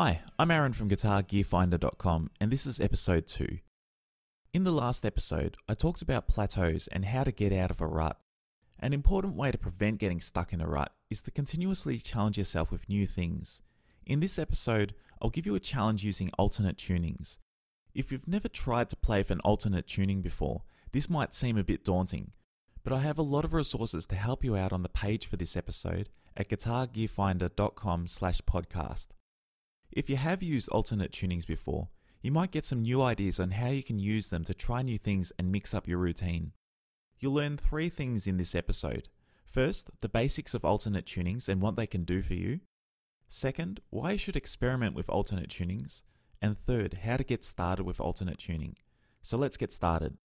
Hi, I'm Aaron from GuitarGearFinder.com, and this is episode 2. In the last episode, I talked about plateaus and how to get out of a rut. An important way to prevent getting stuck in a rut is to continuously challenge yourself with new things. In this episode, I'll give you a challenge using alternate tunings. If you've never tried to play with an alternate tuning before, this might seem a bit daunting, but I have a lot of resources to help you out on the page for this episode at guitargearfinder.com slash podcast. If you have used alternate tunings before, you might get some new ideas on how you can use them to try new things and mix up your routine. You'll learn three things in this episode. First, the basics of alternate tunings and what they can do for you. Second, why you should experiment with alternate tunings. And third, how to get started with alternate tuning. So let's get started.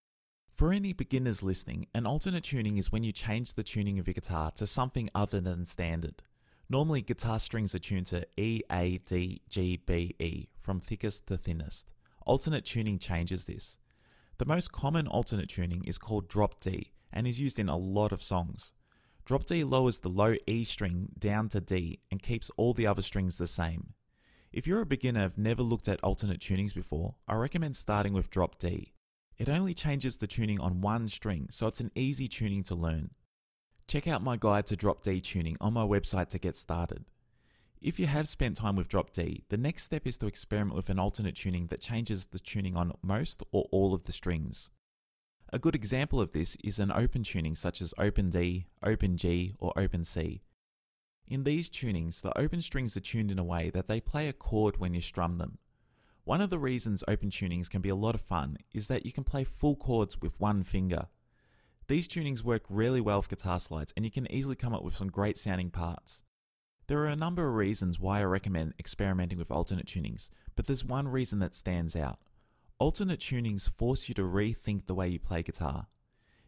For any beginners listening, an alternate tuning is when you change the tuning of your guitar to something other than standard. Normally, guitar strings are tuned to E, A, D, G, B, E, from thickest to thinnest. Alternate tuning changes this. The most common alternate tuning is called drop D and is used in a lot of songs. Drop D lowers the low E string down to D and keeps all the other strings the same. If you're a beginner and have never looked at alternate tunings before, I recommend starting with drop D. It only changes the tuning on one string, so it's an easy tuning to learn. Check out my guide to drop D tuning on my website to get started. If you have spent time with drop D, the next step is to experiment with an alternate tuning that changes the tuning on most or all of the strings. A good example of this is an open tuning such as open D, open G, or open C. In these tunings, the open strings are tuned in a way that they play a chord when you strum them. One of the reasons open tunings can be a lot of fun is that you can play full chords with one finger. These tunings work really well with guitar slides and you can easily come up with some great sounding parts. There are a number of reasons why I recommend experimenting with alternate tunings, but there's one reason that stands out. Alternate tunings force you to rethink the way you play guitar.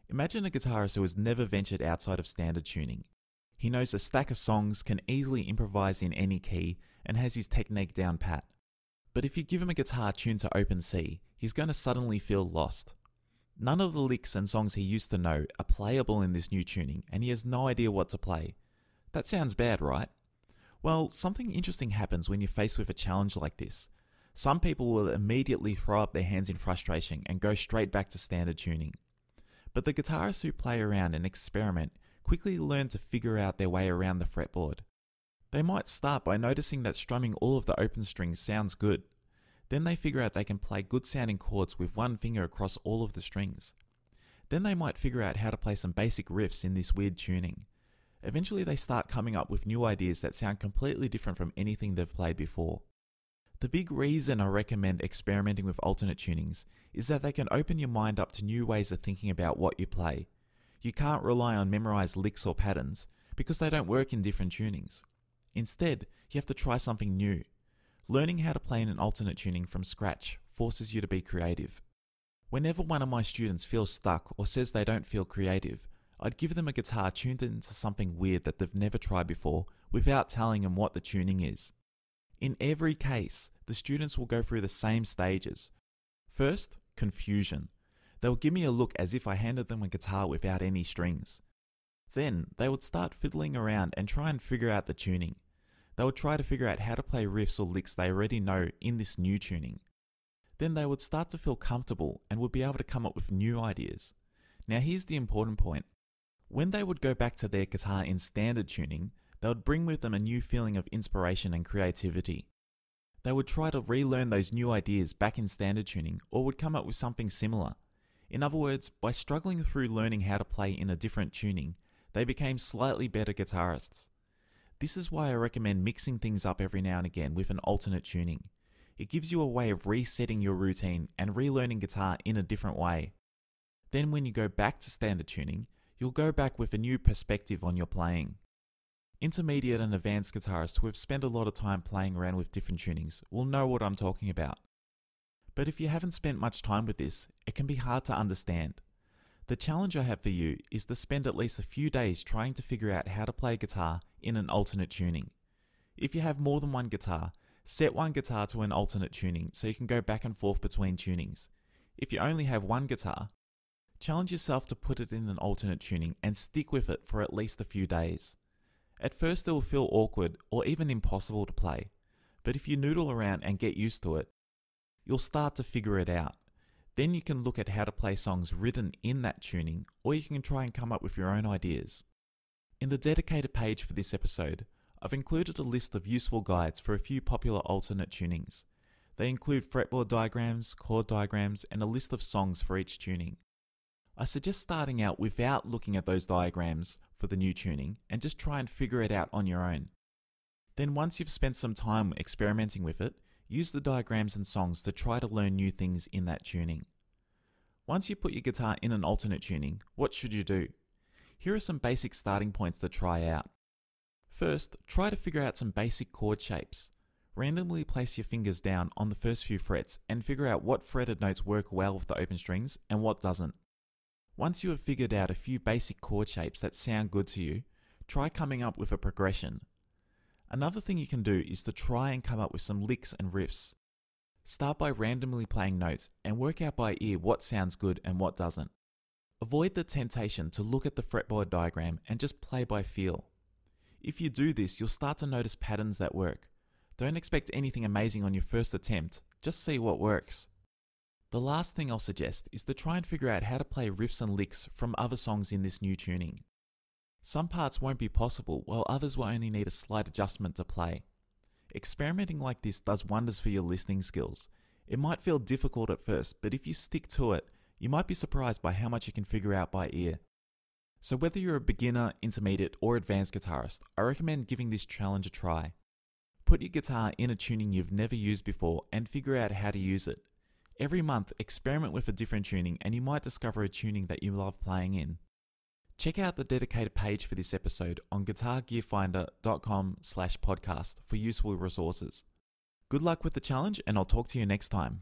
Imagine a guitarist who has never ventured outside of standard tuning. He knows a stack of songs, can easily improvise in any key, and has his technique down pat. But if you give him a guitar tuned to open C, he's going to suddenly feel lost. None of the licks and songs he used to know are playable in this new tuning, and he has no idea what to play. That sounds bad, right? Well, something interesting happens when you're faced with a challenge like this. Some people will immediately throw up their hands in frustration and go straight back to standard tuning. But the guitarists who play around and experiment quickly learn to figure out their way around the fretboard. They might start by noticing that strumming all of the open strings sounds good. Then they figure out they can play good sounding chords with one finger across all of the strings. Then they might figure out how to play some basic riffs in this weird tuning. Eventually, they start coming up with new ideas that sound completely different from anything they've played before. The big reason I recommend experimenting with alternate tunings is that they can open your mind up to new ways of thinking about what you play. You can't rely on memorized licks or patterns because they don't work in different tunings. Instead, you have to try something new. Learning how to play in an alternate tuning from scratch forces you to be creative. Whenever one of my students feels stuck or says they don't feel creative, I'd give them a guitar tuned into something weird that they've never tried before without telling them what the tuning is. In every case, the students will go through the same stages. First, confusion. They'll give me a look as if I handed them a guitar without any strings. Then, they would start fiddling around and try and figure out the tuning. They would try to figure out how to play riffs or licks they already know in this new tuning. Then they would start to feel comfortable and would be able to come up with new ideas. Now, here's the important point when they would go back to their guitar in standard tuning, they would bring with them a new feeling of inspiration and creativity. They would try to relearn those new ideas back in standard tuning or would come up with something similar. In other words, by struggling through learning how to play in a different tuning, they became slightly better guitarists. This is why I recommend mixing things up every now and again with an alternate tuning. It gives you a way of resetting your routine and relearning guitar in a different way. Then, when you go back to standard tuning, you'll go back with a new perspective on your playing. Intermediate and advanced guitarists who have spent a lot of time playing around with different tunings will know what I'm talking about. But if you haven't spent much time with this, it can be hard to understand. The challenge I have for you is to spend at least a few days trying to figure out how to play guitar in an alternate tuning. If you have more than one guitar, set one guitar to an alternate tuning so you can go back and forth between tunings. If you only have one guitar, Challenge yourself to put it in an alternate tuning and stick with it for at least a few days. At first, it will feel awkward or even impossible to play, but if you noodle around and get used to it, you'll start to figure it out. Then you can look at how to play songs written in that tuning, or you can try and come up with your own ideas. In the dedicated page for this episode, I've included a list of useful guides for a few popular alternate tunings. They include fretboard diagrams, chord diagrams, and a list of songs for each tuning. I suggest starting out without looking at those diagrams for the new tuning and just try and figure it out on your own. Then, once you've spent some time experimenting with it, use the diagrams and songs to try to learn new things in that tuning. Once you put your guitar in an alternate tuning, what should you do? Here are some basic starting points to try out. First, try to figure out some basic chord shapes. Randomly place your fingers down on the first few frets and figure out what fretted notes work well with the open strings and what doesn't. Once you have figured out a few basic chord shapes that sound good to you, try coming up with a progression. Another thing you can do is to try and come up with some licks and riffs. Start by randomly playing notes and work out by ear what sounds good and what doesn't. Avoid the temptation to look at the fretboard diagram and just play by feel. If you do this, you'll start to notice patterns that work. Don't expect anything amazing on your first attempt, just see what works. The last thing I'll suggest is to try and figure out how to play riffs and licks from other songs in this new tuning. Some parts won't be possible, while others will only need a slight adjustment to play. Experimenting like this does wonders for your listening skills. It might feel difficult at first, but if you stick to it, you might be surprised by how much you can figure out by ear. So, whether you're a beginner, intermediate, or advanced guitarist, I recommend giving this challenge a try. Put your guitar in a tuning you've never used before and figure out how to use it. Every month, experiment with a different tuning and you might discover a tuning that you love playing in. Check out the dedicated page for this episode on guitargearfinder.com slash podcast for useful resources. Good luck with the challenge and I'll talk to you next time.